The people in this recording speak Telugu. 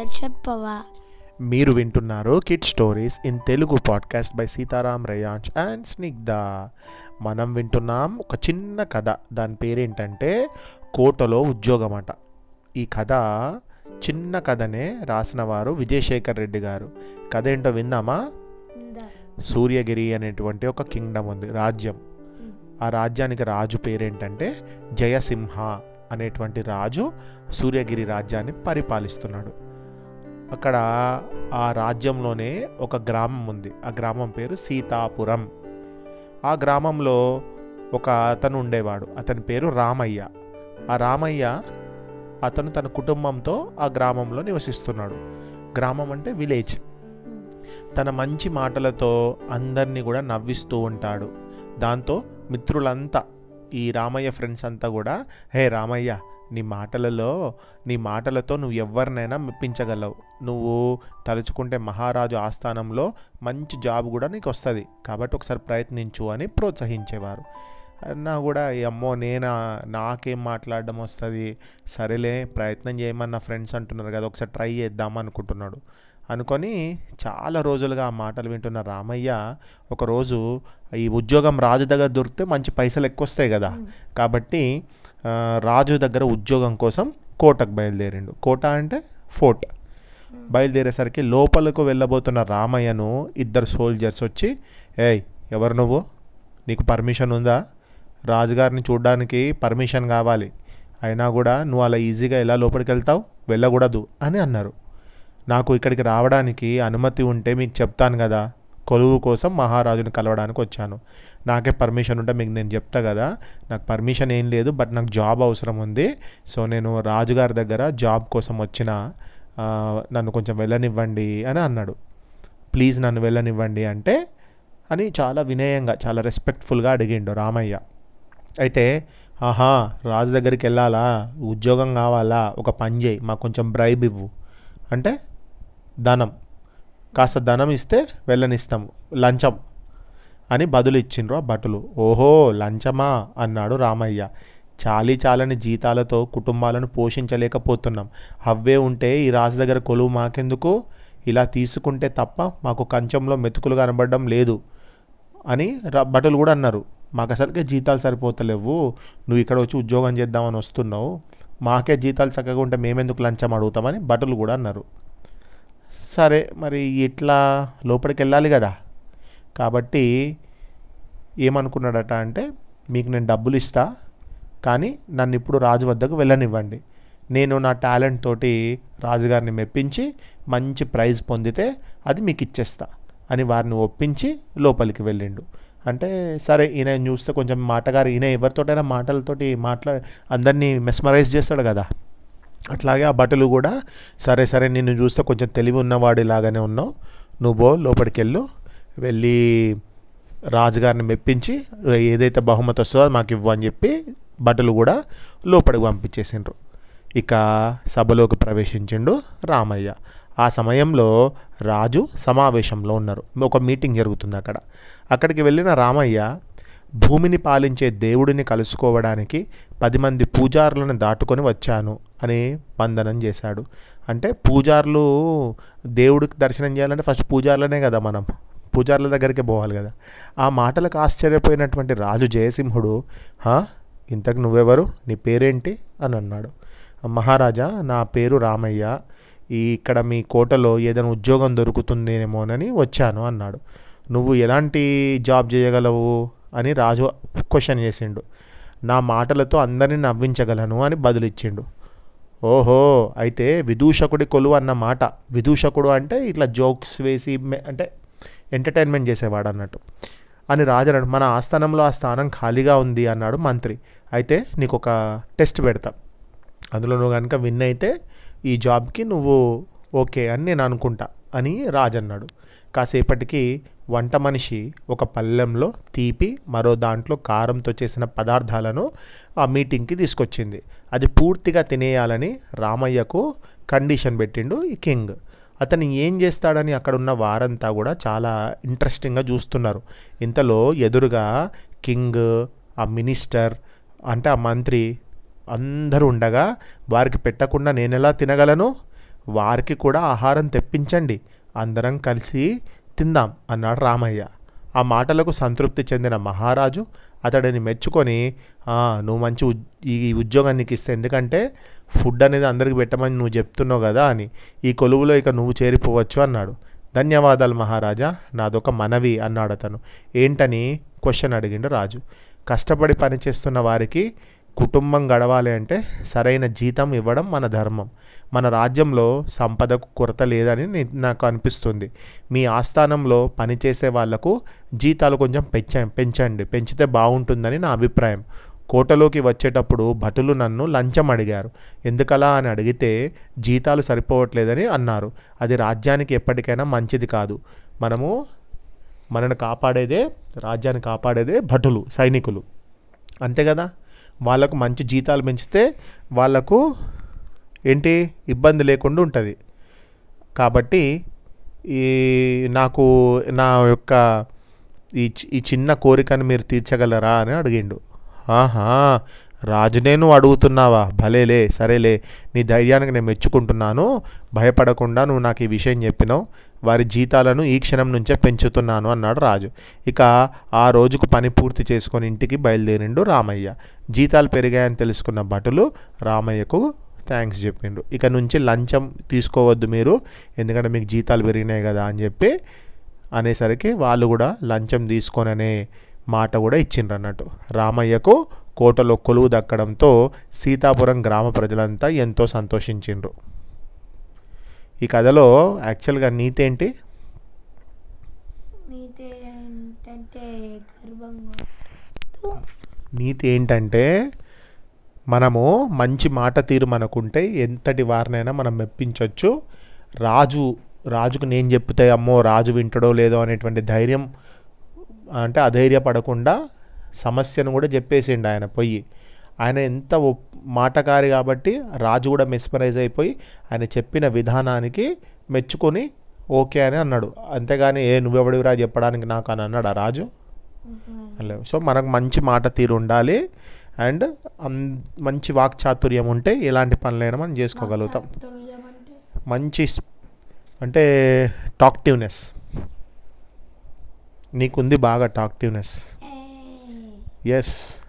చెప్పవా? మీరు వింటున్నారు kid stories in Telugu podcast by Sitaram Rayansh and Snigdha మనం వింటున్నాం ఒక చిన్న కథ. దాని పేరేంటంటే కోటలో ఉద్యోగం అట ఈ కథ చిన్న కథనే రాసిన వారు విజయశేఖర్ రెడ్డి గారు. కథ ఏంటో విందామా? సూర్యగిరి అనేటువంటి ఒక కింగ్డమ్ ఉంది రాజ్యం. ఆ రాజ్యానికి రాజు పేరేంటంటే జయసింహ అనేటువంటి రాజు సూర్యగిరి రాజ్యాన్ని పరిపాలిస్తున్నాడు. అక్కడ ఆ రాజ్యంలోనే ఒక గ్రామం ఉంది. ఆ గ్రామం పేరు సీతాపురం. ఆ గ్రామంలో ఒక అతను ఉండేవాడు. అతని పేరు రామయ్య. ఆ రామయ్య అతను తన కుటుంబంతో ఆ గ్రామంలో నివసిస్తున్నాడు. గ్రామం అంటే విలేజ్. తన మంచి మాటలతో అందరినీ కూడా నవ్విస్తూ ఉంటాడు. దాంతో మిత్రులంతా ఈ రామయ్య ఫ్రెండ్స్ అంతా కూడా హే రామయ్య నీ మాటలలో నీ మాటలతో నువ్వు ఎవరినైనా మెప్పించగలవు. నువ్వు తలుచుకుంటే మహారాజు ఆస్థానంలో మంచి జాబ్ కూడా నీకు వస్తుంది కాబట్టి ఒకసారి ప్రయత్నించు అని ప్రోత్సహించేవారు. అన్నా కూడా అమ్మో నేనా? నాకేం మాట్లాడడం వస్తుంది? సరేలే ప్రయత్నం చేయమని నా ఫ్రెండ్స్ అంటున్నారు కదా ఒకసారి ట్రై చేద్దాం అనుకుంటున్నాడు. అనుకొని చాలా రోజులుగా ఆ మాటలు వింటున్న రామయ్య ఒకరోజు ఈ ఉద్యోగం రాజు దగ్గర దొరికితే మంచి పైసలు ఎక్కువ వస్తాయి కదా కాబట్టి రాజు దగ్గర ఉద్యోగం కోసం కోటకు బయలుదేరిండు. కోట అంటే ఫోర్ట్. బయలుదేరేసరికి లోపలకు వెళ్ళబోతున్న రామయ్యను ఇద్దరు సోల్జర్స్ వచ్చి ఏయ్ ఎవరు నువ్వు? నీకు పర్మిషన్ ఉందా? రాజుగారిని చూడడానికి పర్మిషన్ కావాలి. అయినా కూడా నువ్వు అలా ఈజీగా ఎలా లోపలికి వెళ్తావు వెళ్ళకూడదు అని అన్నారు. నాకు ఇక్కడికి రావడానికి అనుమతి ఉంటే మీకు చెప్తాను కదా. కొలువు కోసం మహారాజుని కలవడానికి వచ్చాను. నాకే పర్మిషన్ ఉంటే మీకు నేను చెప్తా కదా. నాకు పర్మిషన్ ఏం లేదు బట్ నాకు జాబ్ అవసరం ఉంది. సో నేను రాజుగారి దగ్గర జాబ్ కోసం వచ్చిన నన్ను కొంచెం వెళ్ళనివ్వండి అని అన్నాడు. ప్లీజ్ నన్ను వెళ్ళనివ్వండి అంటే అని చాలా వినయంగా చాలా రెస్పెక్ట్ఫుల్గా అడిగిండు రామయ్య. అయితే ఆహా రాజు దగ్గరికి వెళ్ళాలా? ఉద్యోగం కావాలా? ఒక పని చేయి మాకు కొంచెం బ్రైబ్ ఇవ్వు. అంటే ధనం. కాస్త ధనం ఇస్తే వెళ్ళనిస్తాము లంచం అని బదులు ఇచ్చిండ్రు ఆ భటులు. ఓహో లంచమా? అన్నాడు రామయ్య. చాలీ చాలని జీతాలతో కుటుంబాలను పోషించలేకపోతున్నాం. అవే ఉంటే ఈ రాజు దగ్గర కొలువు మాకెందుకు? ఇలా తీసుకుంటే తప్ప మాకు కంచంలో మెతుకులు కనబడడం లేదు అని ర- భటులు కూడా అన్నారు. మాకు అసలుకే జీతాలు సరిపోతలేవు. నువ్వు ఇక్కడ వచ్చి ఉద్యోగం చేద్దామని వస్తున్నావు. మాకే జీతాలు చక్కగా ఉంటే మేమెందుకు లంచం అడుగుతామని భటులు కూడా అన్నారు. సరే మరి ఇట్లా లోపలికి వెళ్ళాలి కదా. కాబట్టి ఏమనుకున్నాడట అంటే మీకు నేను డబ్బులు ఇస్తా కానీ నన్ను ఇప్పుడు రాజు వద్దకు వెళ్ళనివ్వండి. నేను నా టాలెంట్ తోటి రాజుగారిని మెప్పించి మంచి ప్రైజ్ పొందితే అది మీకు ఇచ్చేస్తా అని వారిని ఒప్పించి లోపలికి వెళ్ళిండు. అంటే సరే ఈయన చూస్తే కొంచెం మాటగారు ఈయన ఎవరితోటైనా మాటలతోటి మాట్లా అందరినీ మెస్మరైజ్ చేస్తాడు కదా. అట్లాగే ఆ బట్టలు కూడా సరే సరే నిన్ను చూస్తే కొంచెం తెలివి ఉన్నవాడిలాగానే ఉన్నావు. నువ్వు బో లోపలికి వెళ్ళు. వెళ్ళి రాజుగారిని మెప్పించి ఏదైతే బహుమతి వస్తుందో మాకు ఇవ్వు అని చెప్పి బట్టలు కూడా లోపలికి పంపించేసిండ్రు. ఇక సభలోకి ప్రవేశించిండు రామయ్య. ఆ సమయంలో రాజు సమావేశంలో ఉన్నారు. ఒక మీటింగ్ జరుగుతుంది అక్కడ. అక్కడికి వెళ్ళిన రామయ్య భూమిని పాలించే దేవుడిని కలుసుకోవడానికి పది మంది పూజారులను దాటుకొని వచ్చాను అని వందనం చేశాడు. అంటే పూజారులు దేవుడికి దర్శనం చేయాలంటే ఫస్ట్ పూజారులనే కదా మనం. పూజారుల దగ్గరికి పోవాలి కదా. ఆ మాటలకు ఆశ్చర్యపోయినటువంటి రాజు జయసింహుడు "హా? ఇంతకు నువ్వెవరు? నీ పేరేంటి? అని అన్నాడు. మహారాజా నా పేరు రామయ్య. ఈ ఇక్కడ మీ కోటలో ఏదైనా ఉద్యోగం దొరుకుతుందేమోనని వచ్చాను అన్నాడు. నువ్వు ఎలాంటి జాబ్ చేయగలవు? అని రాజు క్వశ్చన్ చేసిండు. నా మాటలతో అందరిని నవ్వించగలను అని బదులిచ్చిండు. ఓహో అయితే విదూషకుడి కొలువు అన్న మాట విదూషకుడు అంటే ఇట్లా జోక్స్ వేసి అంటే ఎంటర్టైన్మెంట్ చేసేవాడు అన్నట్టు. అని రాజు మన ఆస్థానంలో ఆ స్థానం ఖాళీగా ఉంది అన్నాడు మంత్రి. అయితే నీకు ఒక టెస్ట్ పెడతా. అందులో నువ్వు కనుక విన్ అయితే ఈ జాబ్కి నువ్వు ఓకే అని నేను అనుకుంటా అని రాజన్నాడు. కాసేపటికి వంట మనిషి ఒక పళ్ళెంలో తీపి మరో దాంట్లో కారంతో చేసిన పదార్థాలను ఆ మీటింగ్కి తీసుకొచ్చింది. అది పూర్తిగా తినేయాలని రామయ్యకు కండిషన్ పెట్టిండు ఈ కింగ్. అతను ఏం చేస్తాడని అక్కడ ఉన్న వారంతా కూడా చాలా ఇంట్రెస్టింగ్గా చూస్తున్నారు. ఇంతలో ఎదురుగా కింగ్ ఆ మినిస్టర్ అంటే ఆ మంత్రి అందరూ ఉండగా వారికి పెట్టకుండా నేను ఎలా తినగలను? వారికి కూడా ఆహారం తెప్పించండి. అందరం కలిసి తిందాం అన్నాడు రామయ్య. ఆ మాటలకు సంతృప్తి చెందిన మహారాజు అతడిని మెచ్చుకొని నువ్వు మంచి ఉద్- ఈ ఉద్యోగం నీకు ఇస్తే ఎందుకంటే ఫుడ్ అనేది అందరికి పెట్టమని నువ్వు చెప్తున్నావు కదా అని. ఈ కొలువులో ఇక నువ్వు చేరిపోవచ్చు అన్నాడు. ధన్యవాదాలు మహారాజా నాదొక మనవి అన్నాడు అతను. ఏంటని? క్వశ్చన్ అడిగిండు రాజు. కష్టపడి పనిచేస్తున్న వారికి కుటుంబం గడవాలి అంటే సరైన జీతం ఇవ్వడం మన ధర్మం. మన రాజ్యంలో సంపదకు కొరత లేదని నాకు అనిపిస్తుంది. మీ ఆస్థానంలో పనిచేసే వాళ్ళకు జీతాలు కొంచెం పెంచ పెంచండి. పెంచితే బాగుంటుందని నా అభిప్రాయం. కోటలోకి వచ్చేటప్పుడు భటులు నన్ను లంచం అడిగారు. ఎందుకలా అని అడిగితే జీతాలు సరిపోవట్లేదని అన్నారు. అది రాజ్యానికి ఎప్పటికైనా మంచిది కాదు. మనము మనను కాపాడేదే రాజ్యాన్ని కాపాడేదే భటులు సైనికులు. అంతే కదా? వాళ్ళకు మంచి జీతాలు పెంచితే వాళ్ళకు ఏంటి? ఇబ్బంది లేకుండా ఉంటుంది. కాబట్టి ఈ నాకు నా యొక్క ఈ చి- ఈ చిన్న కోరికను మీరు తీర్చగలరా అని అడిగిండు. ఆహా! రాజునే నువ్వు అడుగుతున్నావా? భలేలే సరేలే నీ ధైర్యానికి నేను మెచ్చుకుంటున్నాను. భయపడకుండా నువ్వు నాకు ఈ విషయం చెప్పినావు. వారి జీతాలను ఈ క్షణం నుంచే పెంచుతున్నాను అన్నాడు రాజు. ఇక ఆ రోజుకు పని పూర్తి చేసుకొని ఇంటికి బయలుదేరిండు రామయ్య. జీతాలు పెరిగాయని తెలుసుకున్న భటులు రామయ్యకు థ్యాంక్స్ చెప్పిండ్రు. ఇక నుంచి లంచం తీసుకోవద్దు మీరు ఎందుకంటే మీకు జీతాలు పెరిగినాయి కదా అని చెప్పి అనేసరికి వాళ్ళు కూడా లంచం తీసుకోననే మాట కూడా ఇచ్చిండ్రు అన్నట్టు. రామయ్యకు కోటలో కొలువు దక్కడంతో సీతాపురం గ్రామ ప్రజలంతా ఎంతో సంతోషించిండ్రు. ఈ కథలో యాక్చువల్గా నీతి ఏంటి? నీతి ఏంటంటే గర్వంగా నీతి ఏంటంటే మనము మంచి మాట తీరు మనకుంటే ఎంతటి వారినైనా మనం మెప్పించవచ్చు రాజు రాజుకు నేను చెప్తే అమ్మో రాజు వింటడో లేదో అనేటువంటి ధైర్యం అంటే అధైర్యపడకుండా సమస్యను కూడా చెప్పేసిండు ఆయన పోయి ఆయన ఎంత మాటకారి కాబట్టి రాజు కూడా మెస్మరైజ్ అయిపోయి ఆయన చెప్పిన విధానానికి మెచ్చుకొని ఓకే అని అన్నాడు. అంతేగాని ఏ నువ్వెవడివిరా చెప్పడానికి నాకు అని అన్నాడు ఆ రాజు సో మనకు మంచి మాట తీరు ఉండాలి. అండ్ మంచి వాక్చాతుర్యం ఉంటే ఎలాంటి పనులైనా మనం చేసుకోగలుగుతాం. మంచి అంటే టాక్టివ్నెస్. నీకుంది బాగా టాక్టివ్నెస్. A S